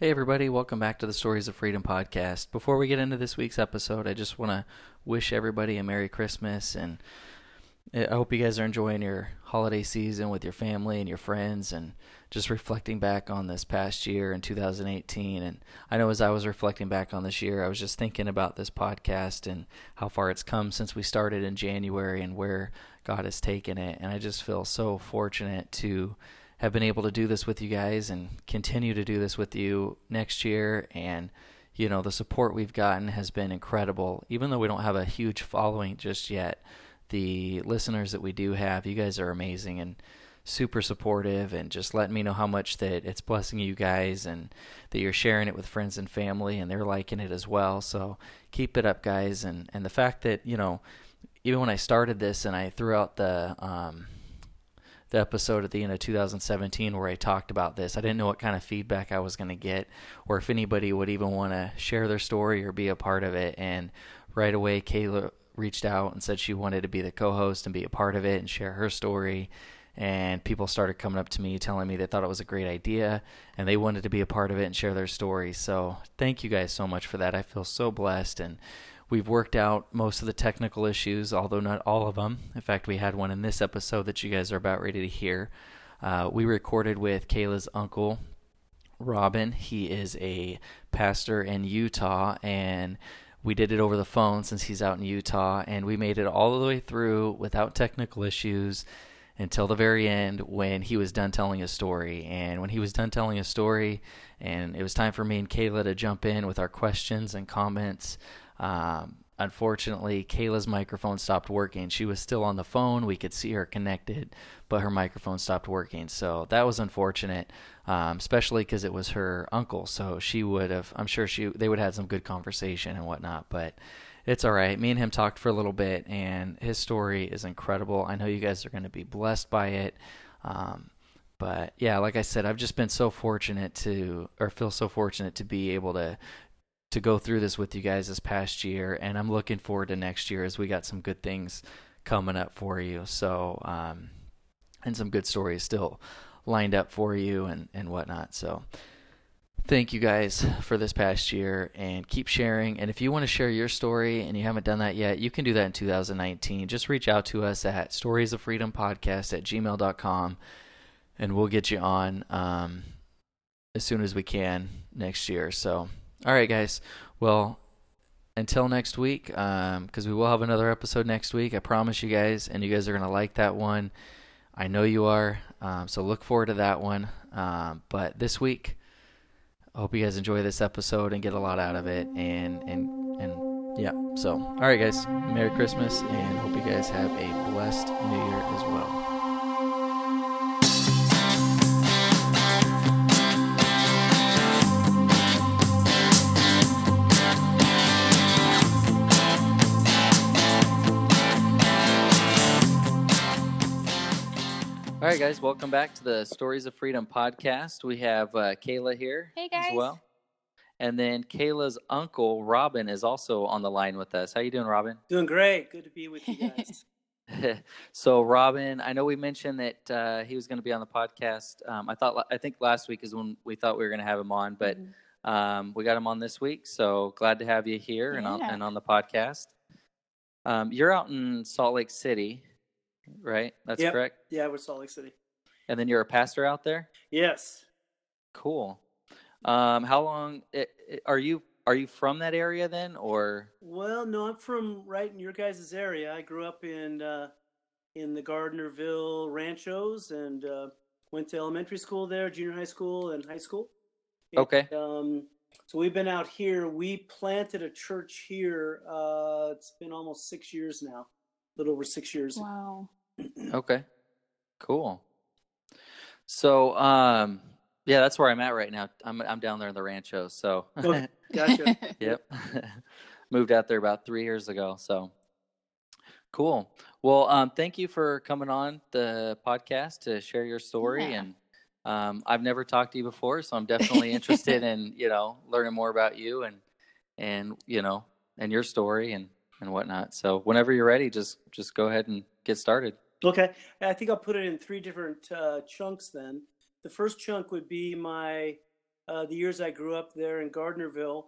Hey, everybody, welcome back to the Stories of Freedom podcast. Before we get into this week's episode, I just want to wish everybody a Merry Christmas and I hope you guys are enjoying your holiday season with your family and your friends and just reflecting back on this past year in 2018. And I know as I was reflecting back on this year, I was just thinking about this podcast and how far it's come since we started in January and where God has taken it. And I just feel so fortunate to have been able to do this with you guys and continue to do this with you next year. And, you know, the support we've gotten has been incredible. Even though we don't have a huge following just yet, the listeners that we do have, you guys are amazing and super supportive and just letting me know how much that it's blessing you guys and that you're sharing it with friends and family and they're liking it as well. So keep it up, guys. And, and the fact that, you know, even when I started this and I threw out the, um, the episode at the end of 2017 where I talked about this. I didn't know what kind of feedback I was going to get or if anybody would even want to share their story or be a part of it. And right away, Kayla reached out and said she wanted to be the co host and be a part of it and share her story. And people started coming up to me telling me they thought it was a great idea and they wanted to be a part of it and share their story. So, thank you guys so much for that. I feel so blessed. And We've worked out most of the technical issues, although not all of them. In fact, we had one in this episode that you guys are about ready to hear. Uh, we recorded with Kayla's uncle, Robin. He is a pastor in Utah, and we did it over the phone since he's out in Utah, and we made it all the way through without technical issues until the very end when he was done telling his story. And when he was done telling his story, and it was time for me and Kayla to jump in with our questions and comments, um, unfortunately, Kayla's microphone stopped working. She was still on the phone. We could see her connected, but her microphone stopped working. So that was unfortunate, um, especially because it was her uncle. So she would have, I'm sure she, they would have had some good conversation and whatnot. But it's all right. Me and him talked for a little bit, and his story is incredible. I know you guys are going to be blessed by it. Um, but yeah, like I said, I've just been so fortunate to, or feel so fortunate to be able to to go through this with you guys this past year, and I'm looking forward to next year as we got some good things coming up for you. So, um, and some good stories still lined up for you and and whatnot. So. Thank you guys for this past year and keep sharing. And if you want to share your story and you haven't done that yet, you can do that in 2019. Just reach out to us at storiesoffreedompodcast at gmail.com and we'll get you on um, as soon as we can next year. So all right, guys. Well, until next week, because um, we will have another episode next week. I promise you guys, and you guys are going to like that one. I know you are. Um, so look forward to that one. Um, but this week, I hope you guys enjoy this episode and get a lot out of it. And and and yeah. So all right, guys. Merry Christmas, and hope you guys have a blessed New Year as well. Right, guys, welcome back to the Stories of Freedom podcast. We have uh, Kayla here hey guys. as well, and then Kayla's uncle Robin is also on the line with us. How you doing, Robin? Doing great. Good to be with you guys. so, Robin, I know we mentioned that uh, he was going to be on the podcast. Um, I thought, I think last week is when we thought we were going to have him on, but mm-hmm. um, we got him on this week. So glad to have you here yeah. and, on, and on the podcast. Um, you're out in Salt Lake City right? That's yep. correct. Yeah, we're Salt Lake City. And then you're a pastor out there. Yes. Cool. Um, how long it, it, are you? Are you from that area then, or? Well, no, I'm from right in your guys' area. I grew up in uh, in the Gardnerville Ranchos and uh, went to elementary school there, junior high school, and high school. Okay. And, um, so we've been out here. We planted a church here. Uh, it's been almost six years now, a little over six years. Wow. Okay. Cool. So, um, yeah, that's where I'm at right now. I'm I'm down there in the Rancho. So, oh, gotcha. yep. Moved out there about three years ago. So, cool. Well, um, thank you for coming on the podcast to share your story. Yeah. And um, I've never talked to you before, so I'm definitely interested in you know learning more about you and and you know and your story and and whatnot. So, whenever you're ready, just just go ahead and get started. Okay, I think I'll put it in three different uh, chunks then. The first chunk would be my uh, the years I grew up there in Gardnerville,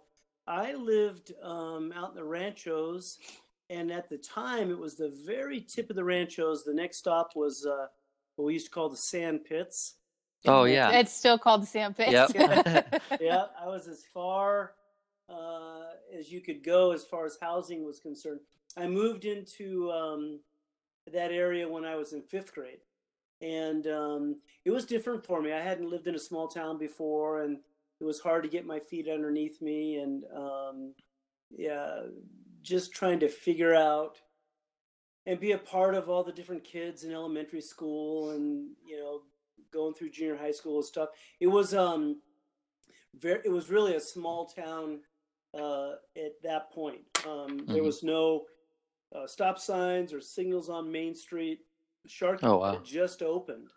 I lived um, out in the ranchos, and at the time it was the very tip of the ranchos. The next stop was uh, what we used to call the sand pits. Oh, yeah. It's still called the sand pits. Yep. yeah, I was as far uh, as you could go as far as housing was concerned. I moved into um, that area when I was in fifth grade, and um, it was different for me. I hadn't lived in a small town before, and it was hard to get my feet underneath me, and um, yeah, just trying to figure out and be a part of all the different kids in elementary school, and you know, going through junior high school and stuff. It was um, very, it was really a small town uh, at that point. Um, There Mhm. was no uh, stop signs or signals on Main Street. Shark Oh, wow. had just opened,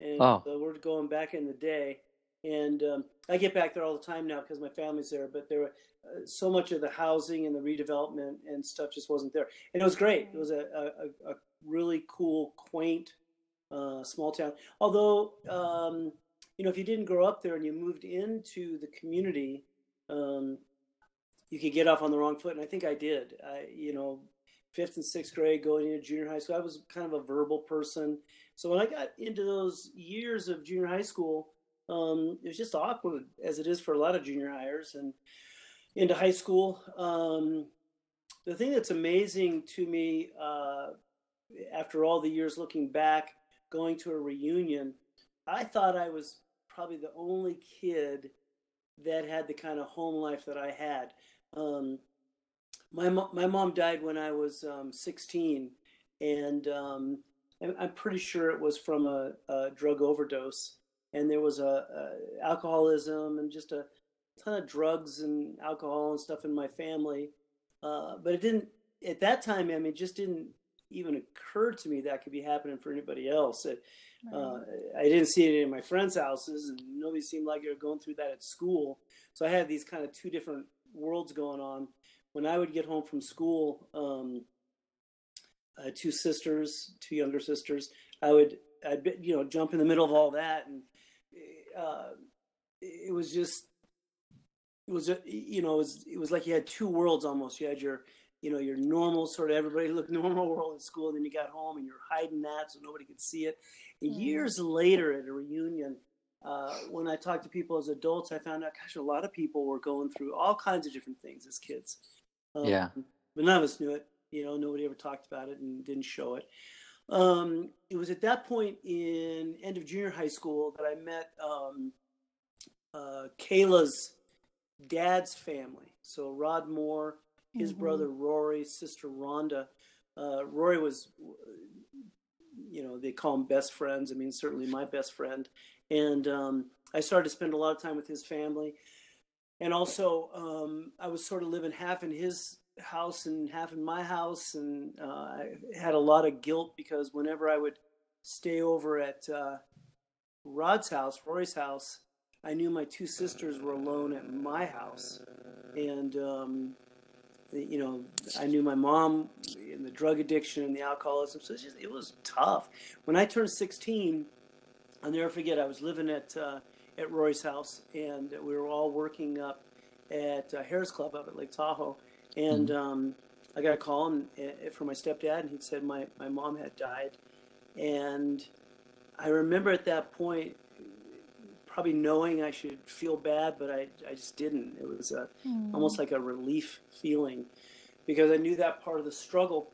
and Oh. uh, we're going back in the day. And um, I get back there all the time now because my family's there. But there, were, uh, so much of the housing and the redevelopment and stuff just wasn't there. And it was great. It was a, a, a really cool, quaint, uh, small town. Although, um, you know, if you didn't grow up there and you moved into the community, um, you could get off on the wrong foot. And I think I did. I, you know, fifth and sixth grade going into junior high school, I was kind of a verbal person. So when I got into those years of junior high school, um, it was just awkward as it is for a lot of junior hires and into high school. Um, the thing that's amazing to me uh, after all the years looking back, going to a reunion, I thought I was probably the only kid that had the kind of home life that I had. Um, my mo- my mom died when I was um, 16, and um, I'm, I'm pretty sure it was from a, a drug overdose. And there was a, a alcoholism and just a ton of drugs and alcohol and stuff in my family. Uh, but it didn't at that time. I mean, it just didn't even occur to me that could be happening for anybody else. It, uh, I didn't see it in my friends' houses, and nobody seemed like they were going through that at school. So I had these kind of two different worlds going on. When I would get home from school, um, had two sisters, two younger sisters. I would, I'd be, you know, jump in the middle of all that, and uh, it was just, it was, you know, it was, it was like you had two worlds almost. You had your, you know, your normal sort of everybody looked normal world in school, and then you got home and you're hiding that so nobody could see it. And Mm. years later at a reunion, uh, when I talked to people as adults, I found out, gosh, a lot of people were going through all kinds of different things as kids. Um, Yeah. But none of us knew it. You know, nobody ever talked about it and didn't show it. Um, it was at that point in end of junior high school that I met um, uh, Kayla's dad's family. So Rod Moore, his Mhm. brother Rory, sister Rhonda. Uh, Rory was, you know, they call him best friends. I mean, certainly my best friend. And um, I started to spend a lot of time with his family. And also, um, I was sort of living half in his house and half in my house. And uh, I had a lot of guilt because whenever I would stay over at uh, Rod's house, Rory's house, I knew my two sisters were alone at my house. And, um, you know, I knew my mom and the drug addiction and the alcoholism. So just, it was tough. When I turned 16, I'll never forget, I was living at, uh, at Roy's house and we were all working up at uh, Harrah's Club up at Lake Tahoe. And um, I got a call and, uh, from my stepdad, and he said my, my mom had died. And I remember at that point, probably knowing I should feel bad, but I, I just didn't. It was a, Mm. almost like a relief feeling because I knew that part of the struggle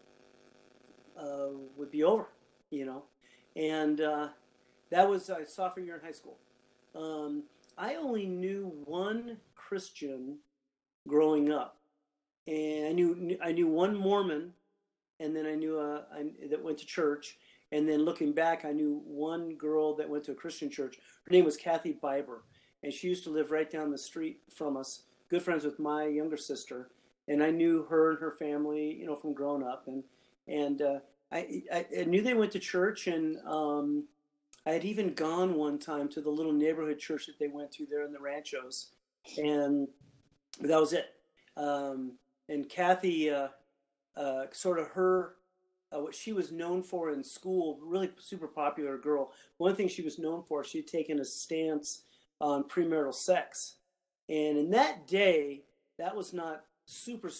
uh, would be over, you know. And uh, that was uh, sophomore year in high school. Um, I only knew one Christian growing up, and I knew I knew one Mormon, and then I knew a, I, that went to church. And then looking back, I knew one girl that went to a Christian church. Her name was Kathy Biber, and she used to live right down the street from us. Good friends with my younger sister, and I knew her and her family, you know, from growing up. And and uh, I, I I knew they went to church, and um, I had even gone one time to the little neighborhood church that they went to there in the Ranchos, and that was it. Um, and Kathy, uh, uh, sort of her uh, what she was known for in school, really super popular girl. One thing she was known for, she'd taken a stance on premarital sex. And in that day, that was not super,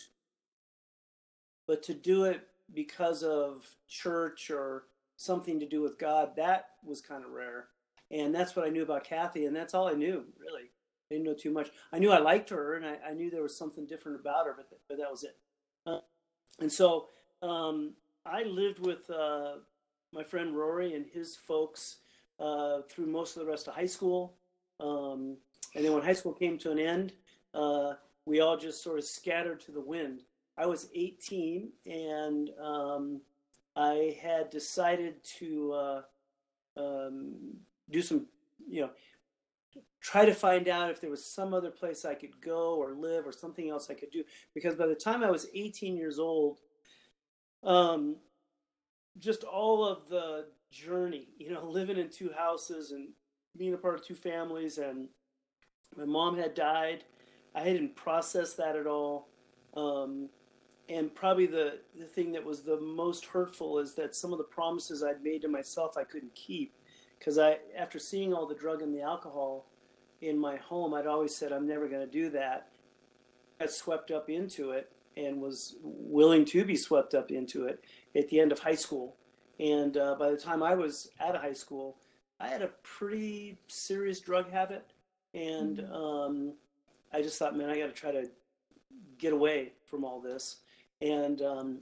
but to do it because of church or something to do with God, that was kind of rare. And that's what I knew about Kathy, and that's all I knew, really. I didn't know too much. I knew I liked her, and I, I knew there was something different about her, but, but that was it. Uh, and so um, I lived with uh, my friend Rory and his folks uh, through most of the rest of high school. Um, and then when high school came to an end, uh, we all just sort of scattered to the wind. I was 18 and um, I had decided to uh, um, do some, you know, try to find out if there was some other place I could go or live or something else I could do. Because by the time I was 18 years old, um, just all of the journey, you know, living in two houses and being a part of two families, and my mom had died. I hadn't processed that at all. Um, and probably the, the thing that was the most hurtful is that some of the promises I'd made to myself I couldn't keep. Because I, after seeing all the drug and the alcohol in my home, I'd always said, I'm never going to do that. I got swept up into it and was willing to be swept up into it at the end of high school. And uh, by the time I was out of high school, I had a pretty serious drug habit. And mm-hmm. um, I just thought, man, I got to try to get away from all this. And um,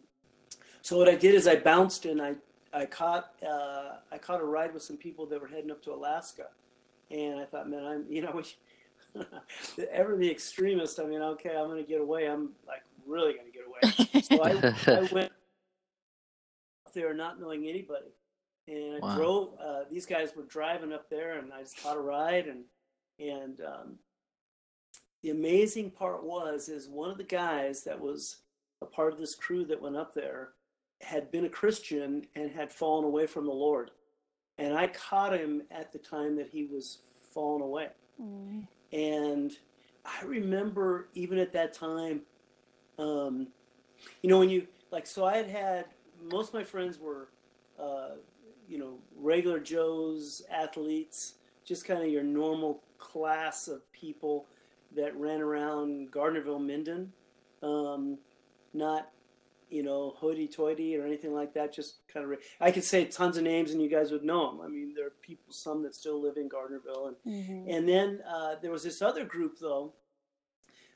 so what I did is I bounced and I, I caught uh, I caught a ride with some people that were heading up to Alaska, and I thought, man, I'm you know, ever the extremist. I mean, okay, I'm going to get away. I'm like really going to get away. so I, I went there not knowing anybody. And I wow. drove. Uh, these guys were driving up there, and I just caught a ride. And and um, the amazing part was, is one of the guys that was a part of this crew that went up there had been a Christian and had fallen away from the Lord. And I caught him at the time that he was fallen away. Mm. And I remember even at that time, um, you know, when you like, so I had had most of my friends were, uh, you know, regular Joes, athletes, just kind of your normal class of people that ran around Gardnerville, Minden. Um, not, you know, hoity-toity or anything like that. Just kind of, I could say tons of names and you guys would know them. I mean, there are people, some that still live in Gardnerville, and mm-hmm. and then uh, there was this other group though,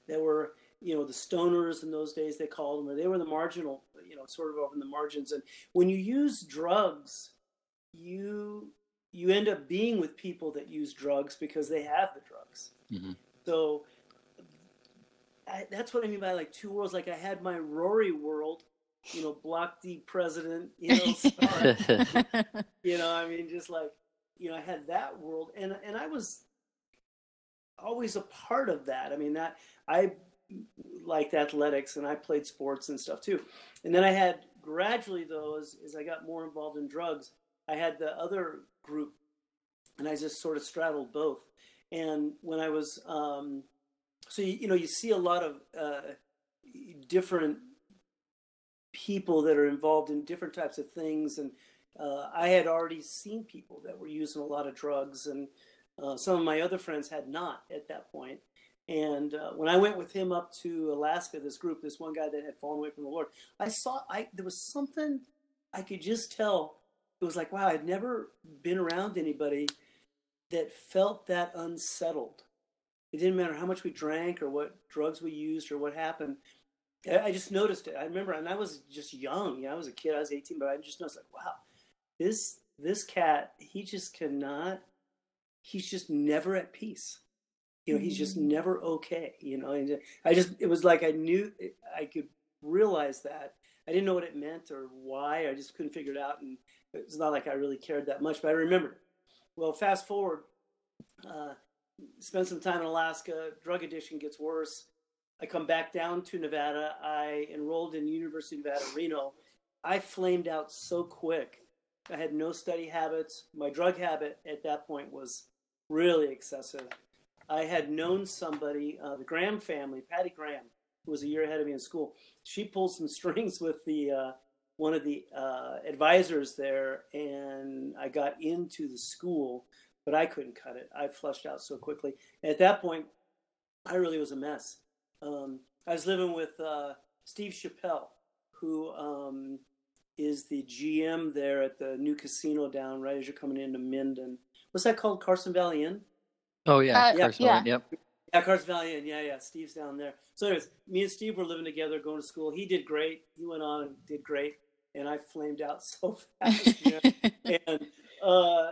that were you know the stoners in those days they called them, or they were the marginal, you know, sort of over in the margins. And when you use drugs, you you end up being with people that use drugs because they have the drugs. Mm-hmm. So I, that's what I mean by like two worlds. Like I had my Rory world, you know, Block D president, you know, you know, I mean, just like you know, I had that world, and and I was always a part of that. I mean, that I liked athletics and I played sports and stuff too. And then I had gradually though, as, as I got more involved in drugs, I had the other group and I just sort of straddled both. And when I was, um, so you, you, know, you see a lot of uh, different people that are involved in different types of things. And uh, I had already seen people that were using a lot of drugs, and uh, some of my other friends had not at that point. And uh, when I went with him up to Alaska, this group, this one guy that had fallen away from the Lord, I saw I there was something I could just tell. It was like, wow, I'd never been around anybody that felt that unsettled. It didn't matter how much we drank or what drugs we used or what happened. I just noticed it. I remember, and I was just young. Yeah, I was a kid. I was 18, but I just noticed, like, wow, this this cat, he just cannot. He's just never at peace you know, he's just mm-hmm. never okay, you know. And I just, it was like I knew I could realize that. I didn't know what it meant or why. I just couldn't figure it out, and it's not like I really cared that much. But I remember. Well, fast forward, uh, spend some time in Alaska. Drug addiction gets worse. I come back down to Nevada. I enrolled in University of Nevada, Reno. I flamed out so quick. I had no study habits. My drug habit at that point was really excessive. I had known somebody, uh, the Graham family, Patty Graham, who was a year ahead of me in school. She pulled some strings with the uh, one of the uh, advisors there, and I got into the school. But I couldn't cut it. I flushed out so quickly. At that point, I really was a mess. Um, I was living with uh, Steve Chappelle, who um, is the GM there at the new casino down right as you're coming into Minden. What's that called? Carson Valley Inn? Oh yeah, Uh, Carson yeah. Valley, Yep. Yeah, Carson Valley Inn. Yeah, yeah. Steve's down there. So, anyways, me and Steve were living together, going to school. He did great. He went on and did great, and I flamed out so fast. you know? and uh,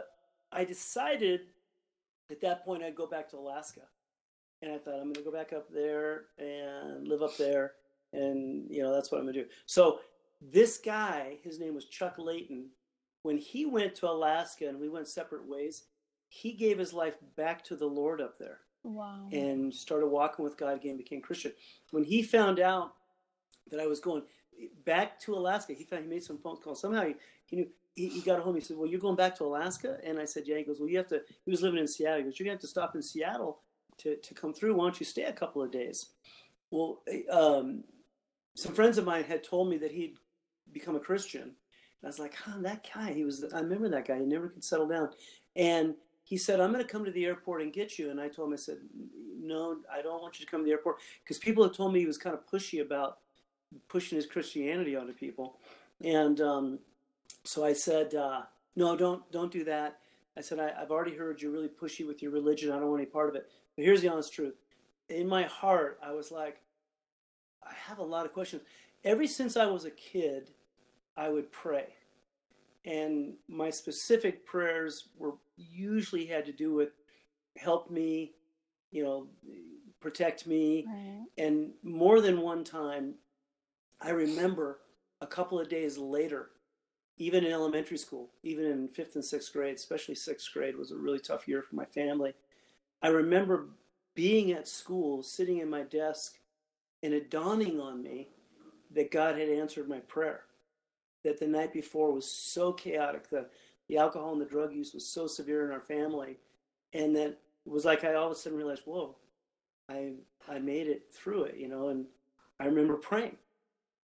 I decided at that point I'd go back to Alaska, and I thought I'm going to go back up there and live up there, and you know that's what I'm going to do. So this guy, his name was Chuck Layton. When he went to Alaska and we went separate ways, he gave his life back to the Lord up there wow. and started walking with God again, became Christian. When he found out that I was going back to Alaska, he found he made some phone calls. Somehow he, he knew he, he got home. He said, "Well, you're going back to Alaska?" And I said, "Yeah." He goes, "Well, you have to." He was living in Seattle. He goes, "You're gonna have to stop in Seattle to to come through. Why don't you stay a couple of days?" Well, um, some friends of mine had told me that he'd become a Christian. I was like, "Huh, that guy. He was. I remember that guy. He never could settle down." And he said, I'm going to come to the airport and get you. And I told him, I said, no, I don't want you to come to the airport because people had told me he was kind of pushy about pushing his Christianity onto people. And um, so I said, uh, no, don't, don't do that. I said, I, I've already heard you're really pushy with your religion. I don't want any part of it. But here's the honest truth. In my heart, I was like, I have a lot of questions. Ever since I was a kid, I would pray and my specific prayers were usually had to do with help me you know protect me Right. and more than one time i remember a couple of days later even in elementary school even in fifth and sixth grade especially sixth grade was a really tough year for my family i remember being at school sitting in my desk and it dawning on me that god had answered my prayer that the night before was so chaotic. The the alcohol and the drug use was so severe in our family, and that it was like I all of a sudden realized, whoa, I I made it through it, you know. And I remember praying,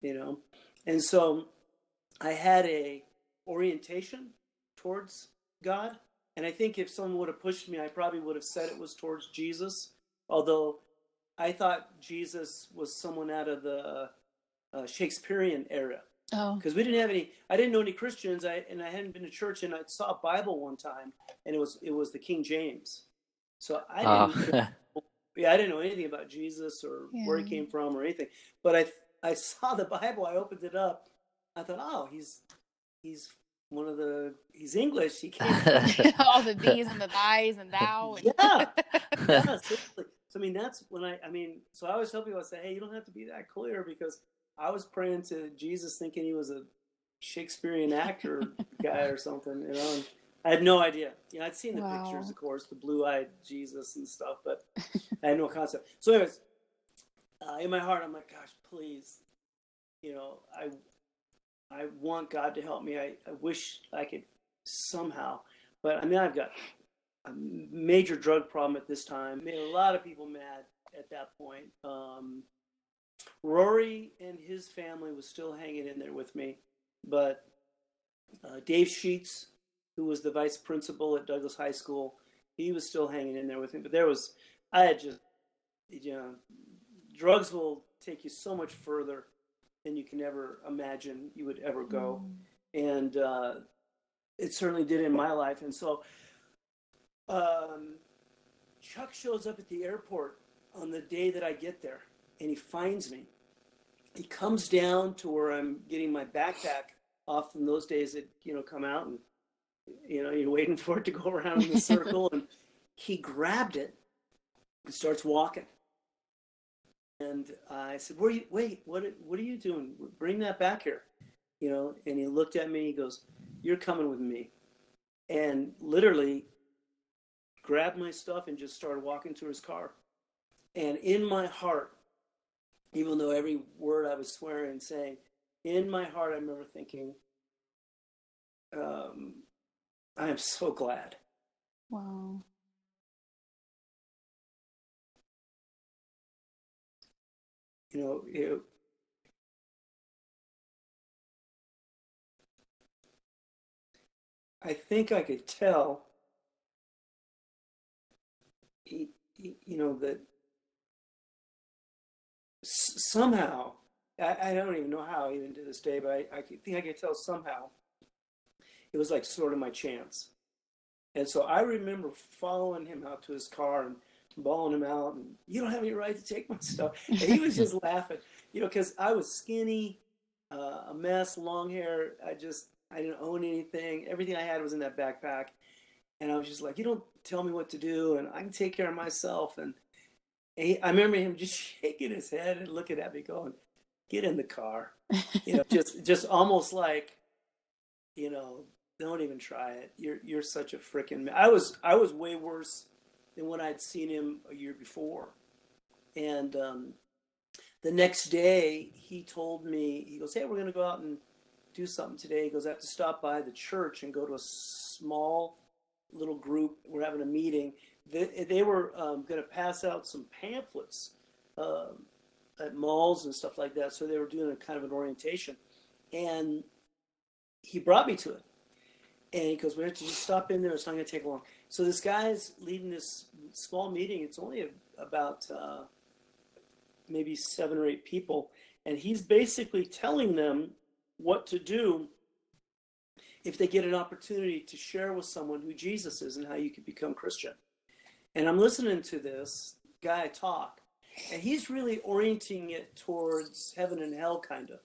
you know, and so I had a orientation towards God, and I think if someone would have pushed me, I probably would have said it was towards Jesus, although I thought Jesus was someone out of the uh, Shakespearean era. Oh. because we didn't have any i didn't know any christians i and i hadn't been to church and i saw a bible one time and it was it was the king james. So i didn't Uh, yeah i didn't know anything about jesus or where he came from or anything but i i saw the bible i opened it up i thought oh he's he's one of the he's english he came from All the these and the thys and thou. And... yeah yeah seriously. so i mean that's when i i mean so i always tell people i say hey you don't have to be that clear because i was praying to jesus thinking he was a shakespearean actor guy or something you know and i had no idea you know i'd seen the Wow. pictures of course the blue-eyed jesus and stuff but i had no concept so anyways uh, in my heart i'm like gosh please you know i i want god to help me i, I wish i could somehow but i mean i've got a major drug problem at this time. Made a lot of people mad at that point. Um, Rory and his family was still hanging in there with me, but uh, Dave Sheets, who was the vice principal at Douglas High School, he was still hanging in there with me. But there was, I had just, you know, drugs will take you so much further than you can ever imagine you would ever go and uh, it certainly did in my life. And so, um, Chuck shows up at the airport on the day that I get there, and he finds me. He comes down to where I'm getting my backpack off. In those days, that, you know come out and you know you're waiting for it to go around in the circle, and he grabbed it and starts walking. And I said, "Where you? Wait, what? What are you doing? Bring that back here." you know, and he looked at me, he goes, You're coming with me. And literally grabbed my stuff and just started walking to his car. And in my heart, even though every word I was swearing and saying, in my heart, I remember thinking, um, I am so glad. Wow. You know, it, I think I could tell you know that somehow I, I don't even know how even to this day, but I, I think I could tell somehow it was like sort of my chance. And so I remember following him out to his car and bawling him out, and you don't have any right to take my stuff. And he was just laughing, you know, because I was skinny, uh, a mess, long hair. I just I didn't own anything. Everything I had was in that backpack, and I was just like, you don't tell me what to do, and I can take care of myself. And, and he, I remember him just shaking his head and looking at me, going, "Get in the car," you know, just just almost like, you know, don't even try it. You're you're such a freaking. I was I was way worse than when I'd seen him a year before, and um, the next day he told me he goes, "Hey, we're gonna go out and do something today." He goes, "I have to stop by the church and go to a small little group. We're having a meeting. They, they were um, going to pass out some pamphlets um, at malls and stuff like that. So they were doing a kind of an orientation, and he brought me to it. And he goes, "We have to just stop in there. It's not going to take long." So this guy's leading this small meeting. It's only about uh, maybe seven or eight people, and he's basically telling them what to do if they get an opportunity to share with someone who Jesus is and how you could become Christian. And I'm listening to this guy talk, and he's really orienting it towards heaven and hell, kind of.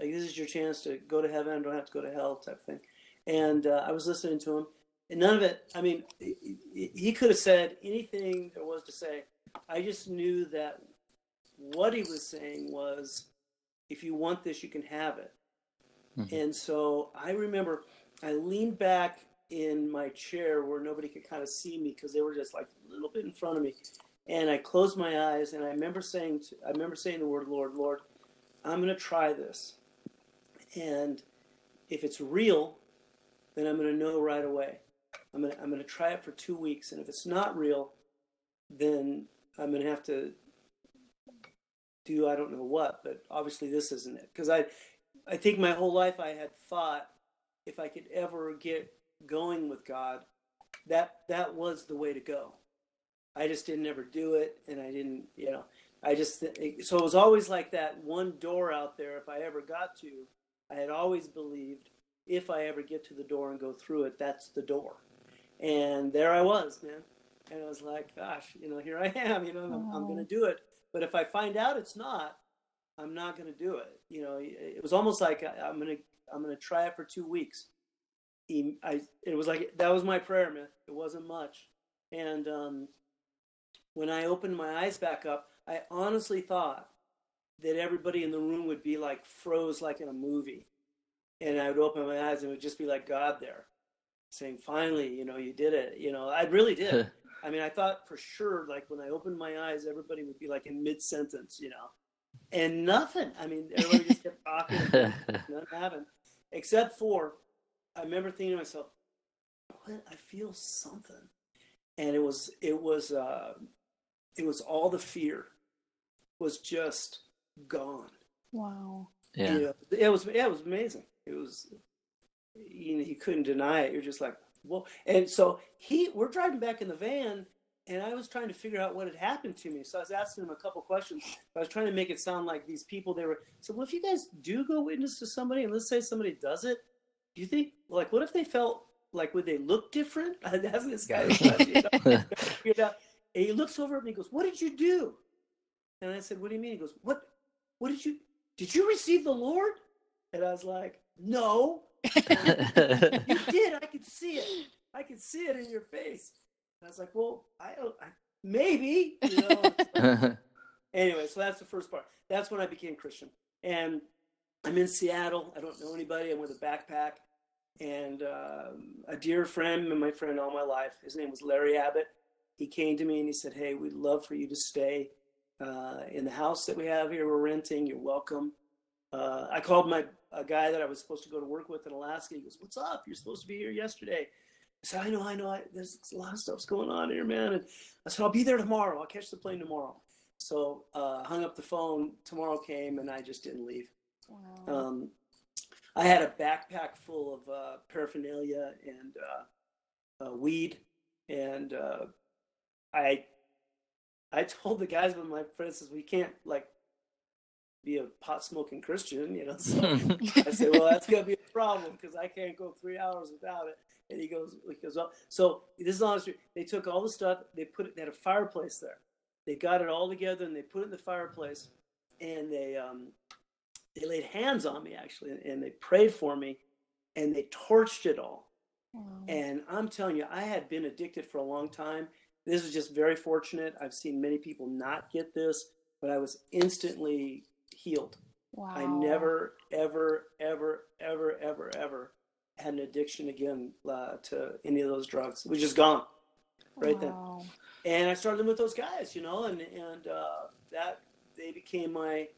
Like, this is your chance to go to heaven, don't have to go to hell, type thing. And uh, I was listening to him, and none of it, I mean, he could have said anything there was to say. I just knew that what he was saying was if you want this, you can have it. Mhm. And so I remember I leaned back in my chair where nobody could kind of see me because they were just like a little bit in front of me. And I closed my eyes and I remember saying, to, I remember saying the word, Lord, Lord, I'm going to try this. And if it's real, then I'm going to know right away. I'm to, I'm to try it for two weeks. And if it's not real, then I'm to have to do I don't know what, but obviously this isn't it. Because I, I think my whole life I had thought if I could ever get going with God, that that was the way to go. I just didn't ever do it, and I didn't, you know, I just so it was always like that one door out there. If I ever got to, I had always believed if I ever get to the door and go through it, that's the door. And there I was, man. And I was like, gosh, you know, here I am. You know, I'm, I'm going to do it. But if I find out it's not, I'm not going to do it. You know, it was almost like I- I'm going to I'm going to try it for two weeks. I it was like that was my prayer, man. It wasn't much, and um, when I opened my eyes back up, I honestly thought that everybody in the room would be like froze, like in a movie, and I would open my eyes and it would just be like God there, saying, "Finally, you know, you did it." You know, I really did. I mean, I thought for sure, like when I opened my eyes, everybody would be like in mid sentence, you know, and nothing. I mean, everybody just kept talking, nothing happened, except for I remember thinking to myself, "What? I feel something," and it was it was uh, it was all the fear was just gone. Wow. yeah. You know, it was yeah, it was amazing. It was you know, you couldn't deny it. You're just like, well, and so he we're driving back in the van and I was trying to figure out what had happened to me. So I was asking him a couple questions. I was trying to make it sound like these people they were so well if you guys do go witness to somebody and let's say somebody does it, do you think like what if they felt like would they look different? That's this guy you know. And he looks over at me and goes, What did you do? And I said, What do you mean? He goes, What what did you did you receive the Lord? And I was like, No. You did. I could see it. I could see it in your face. And I was like, Well, I I, maybe, you know. like- anyway, so that's the first part. That's when I became Christian. And I'm in Seattle. I don't know anybody. I'm with a backpack. And um, a dear friend, and my friend all my life, his name was Larry Abbott. He came to me and he said, Hey, we'd love for you to stay uh, in the house that we have here. We're renting. You're welcome. Uh, I called my a guy that I was supposed to go to work with in Alaska. He goes, What's up? You're supposed to be here yesterday. I said, I know, I know. I, there's a lot of stuff's going on here, man. And I said, I'll be there tomorrow. I'll catch the plane tomorrow. So uh, hung up the phone. Tomorrow came, and I just didn't leave. Wow. Um, I had a backpack full of uh, paraphernalia and uh, uh, weed, and uh, I I told the guys, but my friend says we can't like be a pot smoking Christian, you know. So I said, well, that's gonna be a problem because I can't go three hours without it. And he goes, he goes, well, so this is honest. They took all the stuff, they put it, they had a fireplace there. They got it all together and they put it in the fireplace, and they um, they laid hands on me actually, and they prayed for me, and they torched it all. Wow. And I'm telling you, I had been addicted for a long time. This was just very fortunate. I've seen many people not get this, but I was instantly healed. wow. I never, ever, ever, ever, ever, ever had an addiction again uh, to any of those drugs. It was just gone right then. And I started with those guys, you know, and and uh, that they became my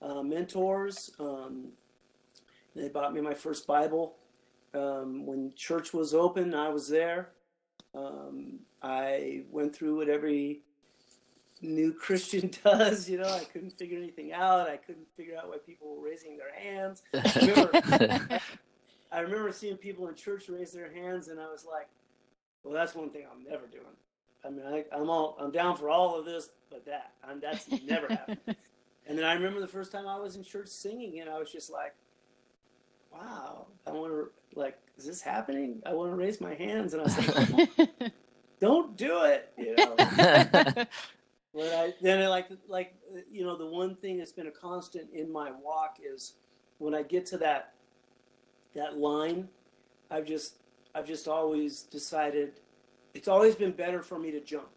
uh, mentors. Um, they bought me my first Bible um, when church was open. I was there. Um, I went through what every new Christian does. You know, I couldn't figure anything out. I couldn't figure out why people were raising their hands. Remember, I remember seeing people in church raise their hands, and I was like, "Well, that's one thing I'm never doing." I mean, I, I'm all I'm down for all of this, but that and that's never happened. And then I remember the first time I was in church singing, and I was just like, "Wow, I want to like, is this happening? I want to raise my hands." And I was like, "Don't do it," you know. Then I like like you know the one thing that's been a constant in my walk is when I get to that that line, I've just I've just always decided it's always been better for me to jump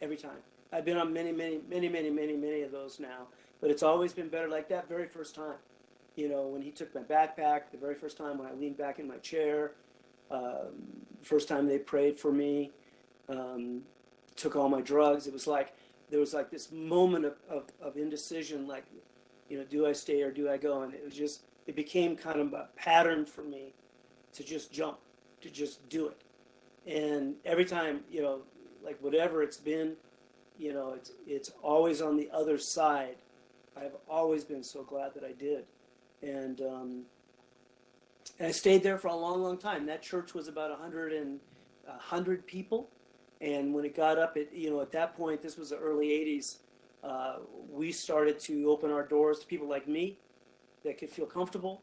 every time. I've been on many many many many many many of those now, but it's always been better like that very first time. You know when he took my backpack, the very first time when I leaned back in my chair, um, first time they prayed for me. Um, took all my drugs. It was like there was like this moment of, of, of indecision, like, you know, do I stay or do I go? And it was just it became kind of a pattern for me to just jump, to just do it. And every time, you know, like whatever it's been, you know, it's it's always on the other side. I've always been so glad that I did. And um, and I stayed there for a long, long time. That church was about a 100 and a 100 people. And when it got up, at you know, at that point, this was the early '80s. Uh, we started to open our doors to people like me that could feel comfortable,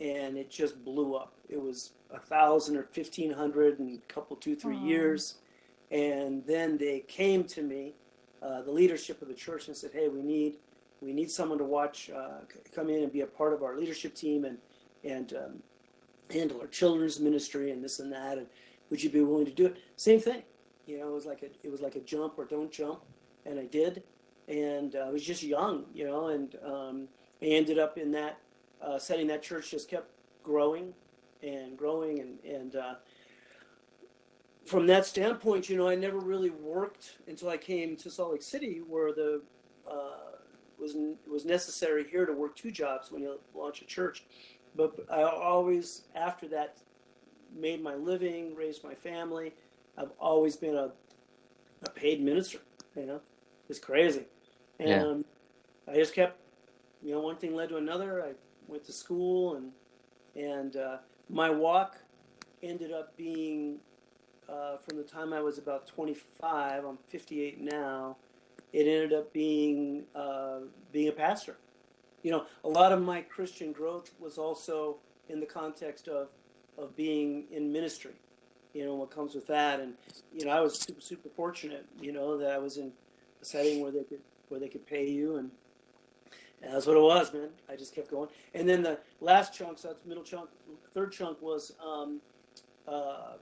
and it just blew up. It was a thousand or fifteen hundred in a couple, two, three Wow. years, and then they came to me, uh, the leadership of the church, and said, "Hey, we need we need someone to watch, uh, come in and be a part of our leadership team, and and um, handle our children's ministry and this and that, and would you be willing to do it?" Same thing you know, it was like a it was like a jump or don't jump, and I did, and uh, I was just young, you know, and um, I ended up in that uh, setting. That church just kept growing and growing, and and uh, from that standpoint, you know, I never really worked until I came to Salt Lake City, where the uh, was was necessary here to work two jobs when you launch a church. But I always, after that, made my living, raised my family. I've always been a, a paid minister. You know, it's crazy. And Yeah. um, I just kept, you know, one thing led to another. I went to school, and and uh, my walk ended up being uh, from the time I was about 25. I'm 58 now. It ended up being uh, being a pastor. You know, a lot of my Christian growth was also in the context of of being in ministry you know what comes with that. And you know i was super super fortunate you know that i was in a setting where they could where they could pay you. And, and that's what it was man. I just kept going. And then the last chunk so that's middle chunk third chunk was um, uh,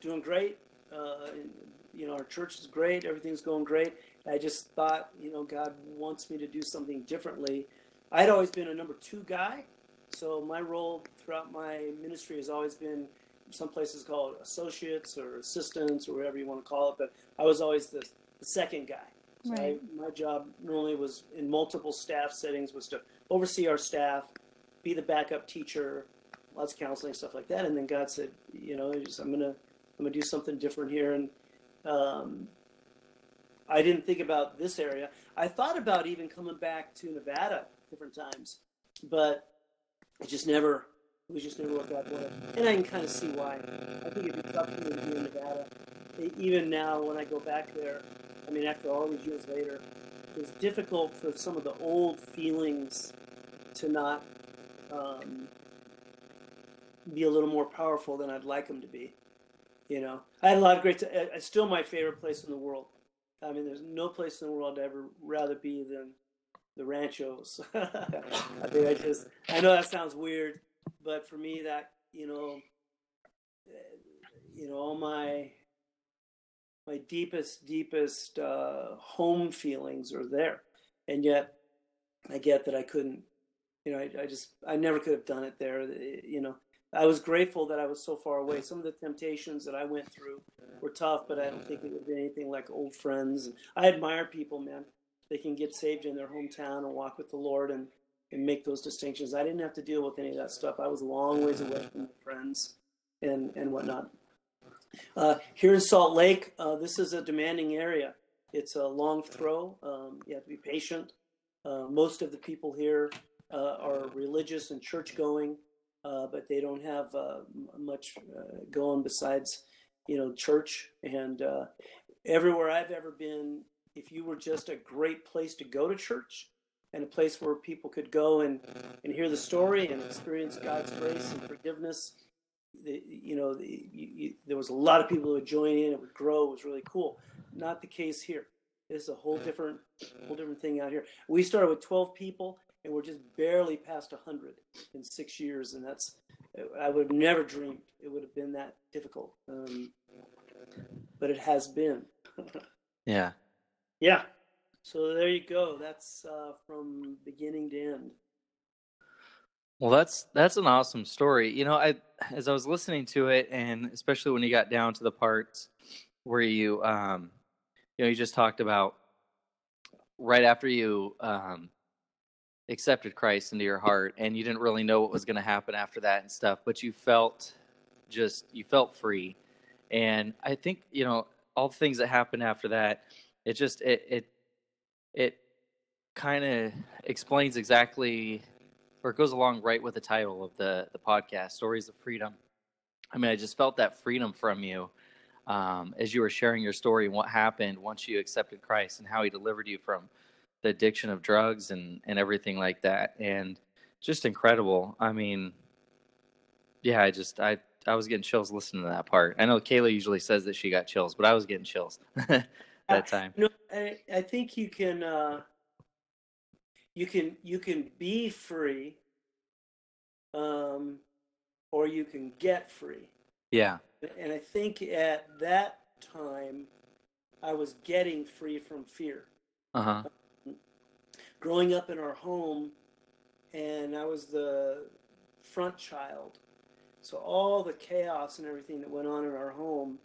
doing great. Uh, and, you know our church is great. Everything's going great. I just thought you know god wants me to do something differently. I'd always been a number two guy. So my role throughout my ministry has always been some places call it associates or assistants or whatever you want to call it, but I was always the, the second guy. So I, Right. my job normally was in multiple staff settings was to oversee our staff, be the backup teacher, lots of counseling stuff like that. And then God said, you know, just, I'm gonna I'm gonna do something different here. And um, I didn't think about this area. I thought about even coming back to Nevada different times, but it just never it was just never worked out well. And I can kind of see why. I think it'd be tough for me to do in Nevada. Even now, when I go back there, I mean, after all these years later, it's difficult for some of the old feelings to not um, be a little more powerful than I'd like them to be. You know, I had a lot of great. T- it's still my favorite place in the world. I mean, there's no place in the world I'd ever rather be than the ranchos. I think I just. I know that sounds weird, but for me, that you know, you know, all my my deepest, deepest uh, home feelings are there, and yet I get that I couldn't. You know, I, I just I never could have done it there. You know, I was grateful that I was so far away. Some of the temptations that I went through were tough, but I don't think it would be anything like old friends. I admire people, man. They can get saved in their hometown and walk with the Lord and, and make those distinctions. I didn't have to deal with any of that stuff. I was a long ways away from my friends and, and whatnot. Uh, here in Salt Lake, uh, this is a demanding area. It's a long throw. Um, you have to be patient. Uh, most of the people here uh, are religious and church going uh, but they don't have uh, much uh, going besides, you know, church. And uh, everywhere I've ever been, if you were just a great place to go to church and a place where people could go and, and hear the story and experience God's grace and forgiveness, the, you know, the, you, you, there was a lot of people who would join in. It would grow. It was really cool. Not the case here. It's a whole different, whole different thing out here. We started with 12 people and we're just barely past 100 in six years and that's i would have never dreamed it would have been that difficult um, but it has been yeah yeah so there you go. That's uh, from beginning to end. Well that's that's an awesome story. You know i as i was listening to it and especially when you got down to the parts where you um you know you just talked about right after you um accepted Christ into your heart and you didn't really know what was going to happen after that and stuff, but you felt just you felt free. And I think, you know, all the things that happened after that, it just it it it kind of explains exactly or it goes along right with the title of the the podcast, Stories of Freedom. I mean, I just felt that freedom from you um, as you were sharing your story and what happened once you accepted Christ and how He delivered you from the addiction of drugs and and everything like that and just incredible. I mean yeah i just i i was getting chills listening to that part. I know kayla usually says that she got chills but i was getting chills that time. no I, I think you can uh you can you can be free um or you can get free. Yeah. And i think at that time i was getting free from fear. Uh-huh. Growing up in our home, and I was the front child. So all the chaos and everything that went on in our home,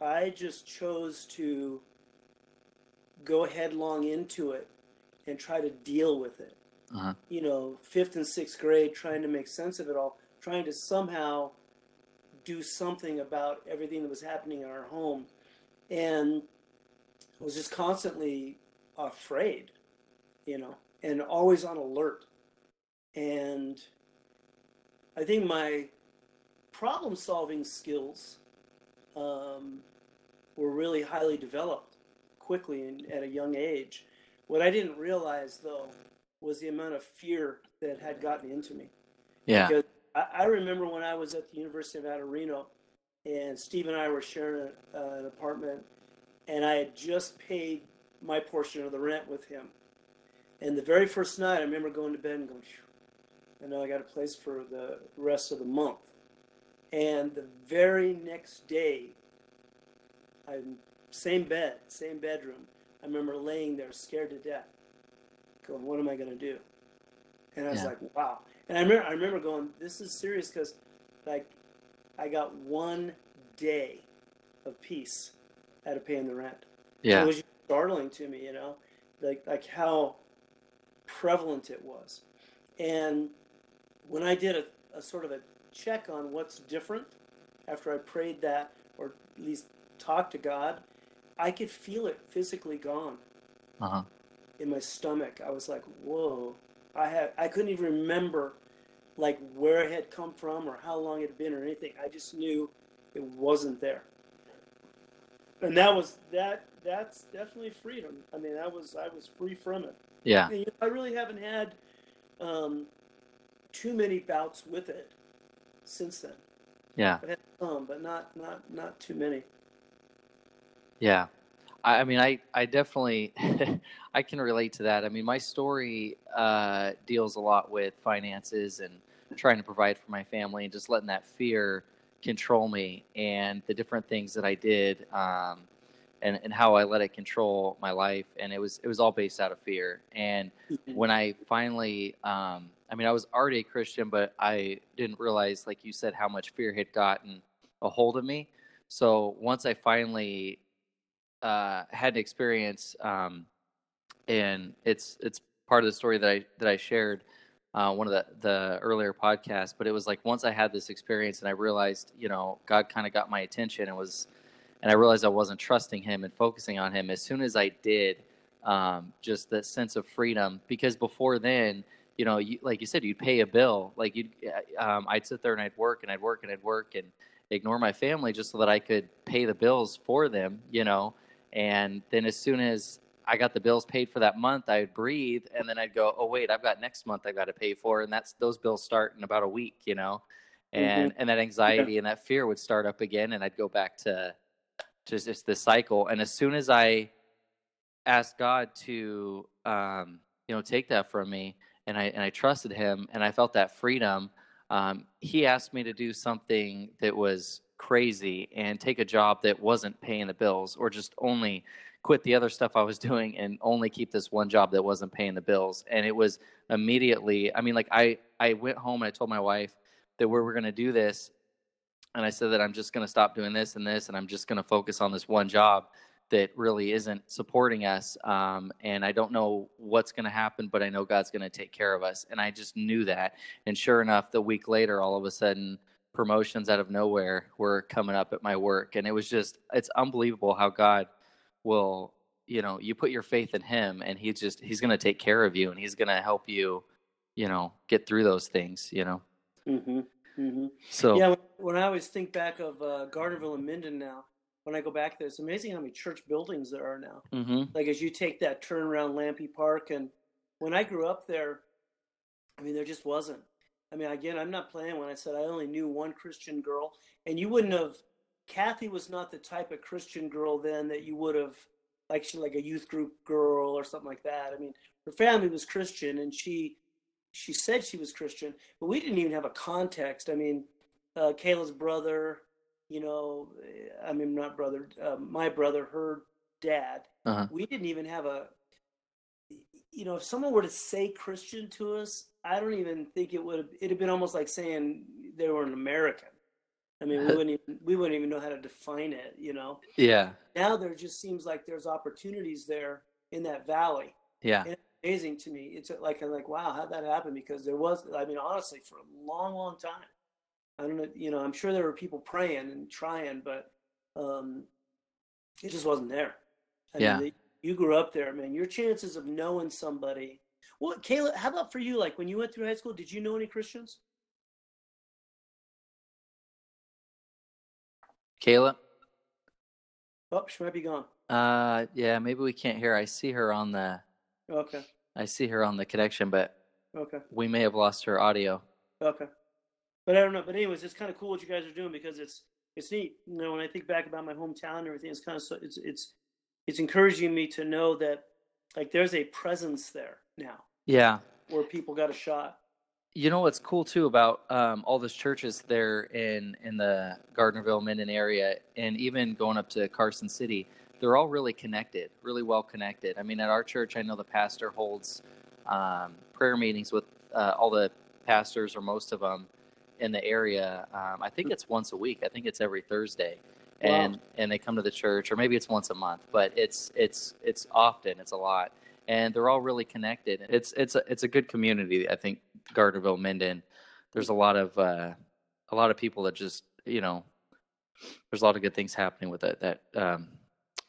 I just chose to go headlong into it and try to deal with it. Uh-huh. You know, fifth and sixth grade, trying to make sense of it all, trying to somehow do something about everything that was happening in our home. And I was just constantly afraid you know, and always on alert. And I think my problem solving skills um, were really highly developed quickly and at a young age. What I didn't realize, though, was the amount of fear that had gotten into me. Yeah. Because I, I remember when I was at the University of Reno, and Steve and I were sharing a, uh, an apartment, and I had just paid my portion of the rent with him. And the very first night, I remember going to bed and going, I know I got a place for the rest of the month. And the very next day, I same bed, same bedroom. I remember laying there scared to death, going, "What am I going to do?" And I was Yeah. like, "Wow!" And I remember, I remember going, "This is serious," because, like, I got one day of peace out of paying the rent. Yeah. It was startling to me, you know, like like how prevalent it was. And when I did a, a sort of a check on what's different after I prayed that, or at least talked to God, I could feel it physically gone Uh-huh. in my stomach. I was like, "Whoa!" I had I couldn't even remember like where it had come from or how long it had been or anything. I just knew it wasn't there. And that was that that's definitely freedom. I mean, I was I was free from it. Yeah. And, you know, I really haven't had um, too many bouts with it since then. Yeah. Some, but not not not too many. Yeah. I, I mean, I, I definitely, I can relate to that. I mean, my story uh, deals a lot with finances and trying to provide for my family and just letting that fear control me and the different things that I did um, and, and how I let it control my life. And it was, it was all based out of fear. And when I finally, um, I mean, I was already a Christian, but I didn't realize, like you said, how much fear had gotten a hold of me. So once I finally uh, had an experience, um, and it's it's part of the story that I that I shared uh, one of the the earlier podcasts. But it was like once I had this experience and I realized, you know, God kind of got my attention and was, and I realized I wasn't trusting Him and focusing on Him. As soon as I did, um, just that sense of freedom, because before then. You know, you, like you said, you'd pay a bill. Like you, would um, I'd sit there and I'd work and I'd work and I'd work and ignore my family just so that I could pay the bills for them. You know, and then as soon as I got the bills paid for that month, I'd breathe and then I'd go, oh wait, I've got next month I've got to pay for, and that's those bills start in about a week, you know, and mm-hmm. and that anxiety yeah. and that fear would start up again, and I'd go back to just just this cycle. And as soon as I asked God to, um, you know, take that from me, and I and I trusted Him, and I felt that freedom. Um, he asked me to do something that was crazy and take a job that wasn't paying the bills or just only quit the other stuff I was doing and only keep this one job that wasn't paying the bills. And it was immediately, I mean, like I, I went home and I told my wife that we were going to do this. And I said that I'm just going to stop doing this and this, and I'm just going to focus on this one job that really isn't supporting us. Um, and I don't know what's going to happen, but I know God's going to take care of us. And I just knew that. And sure enough, the week later, all of a sudden, promotions out of nowhere were coming up at my work. And it was just, it's unbelievable how God will, you know, you put your faith in Him and He just, He's going to take care of you and He's going to help you, you know, get through those things, you know. Mm-hmm. Mm-hmm. So, yeah, when I always think back of uh, Gardnerville and Minden now, when I go back there, it's amazing how many church buildings there are now. Mm-hmm. Like as you take that turn around Lampe Park, and when I grew up there, I mean, there just wasn't. I mean, again, I'm not playing when I said I only knew one Christian girl, and you wouldn't have. Kathy was not the type of Christian girl then that you would have, like she like a youth group girl or something like that. I mean, her family was Christian, and she she said she was Christian, but we didn't even have a context. I mean, uh, Kayla's brother, you know, I mean, not brother, uh, my brother, her dad. Uh-huh. We didn't even have a you know, if someone were to say Christian to us, I don't even think it would have. It'd have been almost like saying they were an American. I mean, we wouldn't even we wouldn't even know how to define it. You know. Yeah. Now there just seems like there's opportunities there in that valley. Yeah. And it's amazing to me. It's like I'm like, wow, how'd that happen? Because there was, I mean, honestly, for a long, long time. I don't know. You know, I'm sure there were people praying and trying, but um, it just wasn't there. I yeah. Mean, you grew up there, man. Your chances of knowing somebody. Well, Kayla, how about for you? Like when you went through high school, did you know any Christians? Kayla? Oh, she might be gone. Uh, yeah, maybe we can't hear. I see her on the. Okay. I see her on the connection, but. Okay. We may have lost her audio. Okay. But I don't know. But anyways, it's kind of cool what you guys are doing because it's it's neat. You know, when I think back about my hometown and everything, it's kind of so it's it's it's encouraging me to know that like there's a presence there now. Yeah. Where people got a shot. You know what's cool too about um, all those churches there in in the Gardnerville Minden area, and even going up to Carson City, they're all really connected, really well connected. I mean, at our church, I know the pastor holds um, prayer meetings with uh, all the pastors or most of them in the area. Um, I think it's once a week. I think it's every Thursday and wow. and they come to the church or maybe it's once a month but it's it's it's often it's a lot and they're all really connected. It's it's a, it's a good community i think gardnerville minden. There's a lot of uh, a lot of people that just you know there's a lot of good things happening with it that um,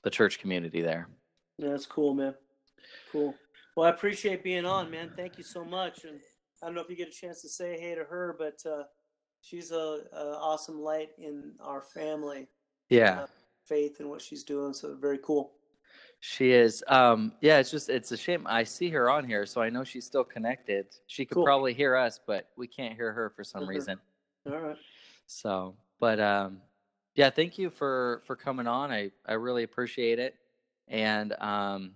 the church community there. Yeah, that's cool man. Cool. Well i appreciate being on man. Thank you so much. And i don't know if you get a chance to say hey to her but uh, she's a, a awesome light in our family. Yeah. Uh, faith and what she's doing. So very cool. She is. Um, yeah, it's just it's a shame. I see her on here, so I know she's still connected. She could Cool. probably hear us, but we can't hear her for some Mhm. reason. All right. So, but um, yeah, thank you for for coming on. I I really appreciate it. And um,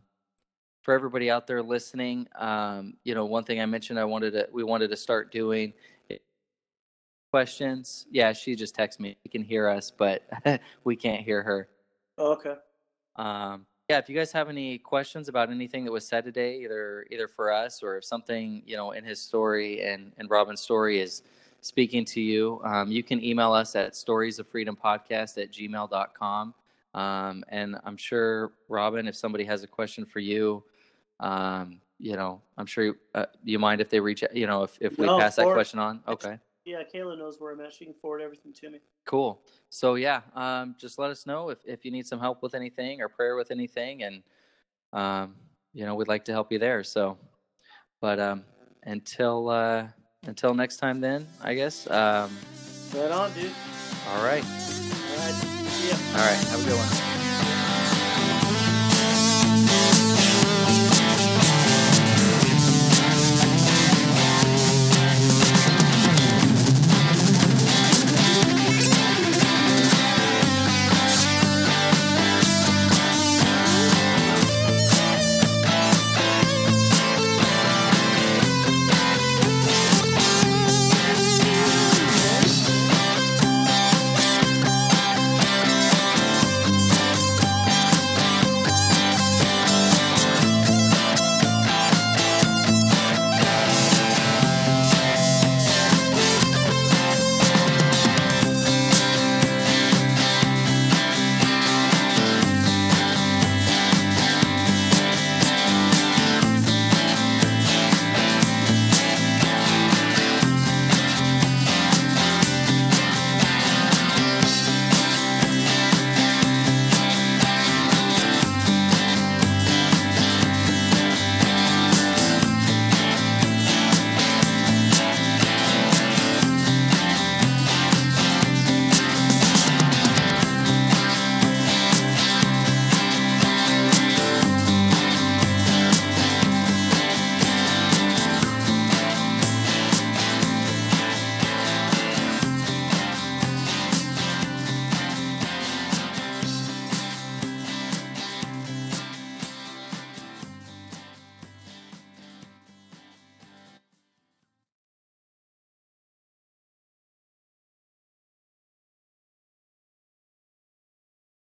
for everybody out there listening, um, you know, one thing I mentioned I wanted to we wanted to start doing questions. Yeah, she just texted me. She can hear us, but we can't hear her. Oh, okay. Um, yeah, if you guys have any questions about anything that was said today, either either for us or if something you know in his story and and Robin's story is speaking to you, um, you can email us at stories of freedom podcast at gmail.com. Um, and I'm sure Robin, if somebody has a question for you, um, you know, I'm sure you, uh, you mind if they reach, you know, if, if we No, pass that question on. Okay. Yeah, Kayla knows where I'm at. She can forward everything to me. Cool. So yeah, um, just let us know if, if you need some help with anything or prayer with anything, and um, you know we'd like to help you there. So, but um, until uh, until next time, then I guess. Um, Right on, dude. all right. All right. See ya. All right. Have a good one.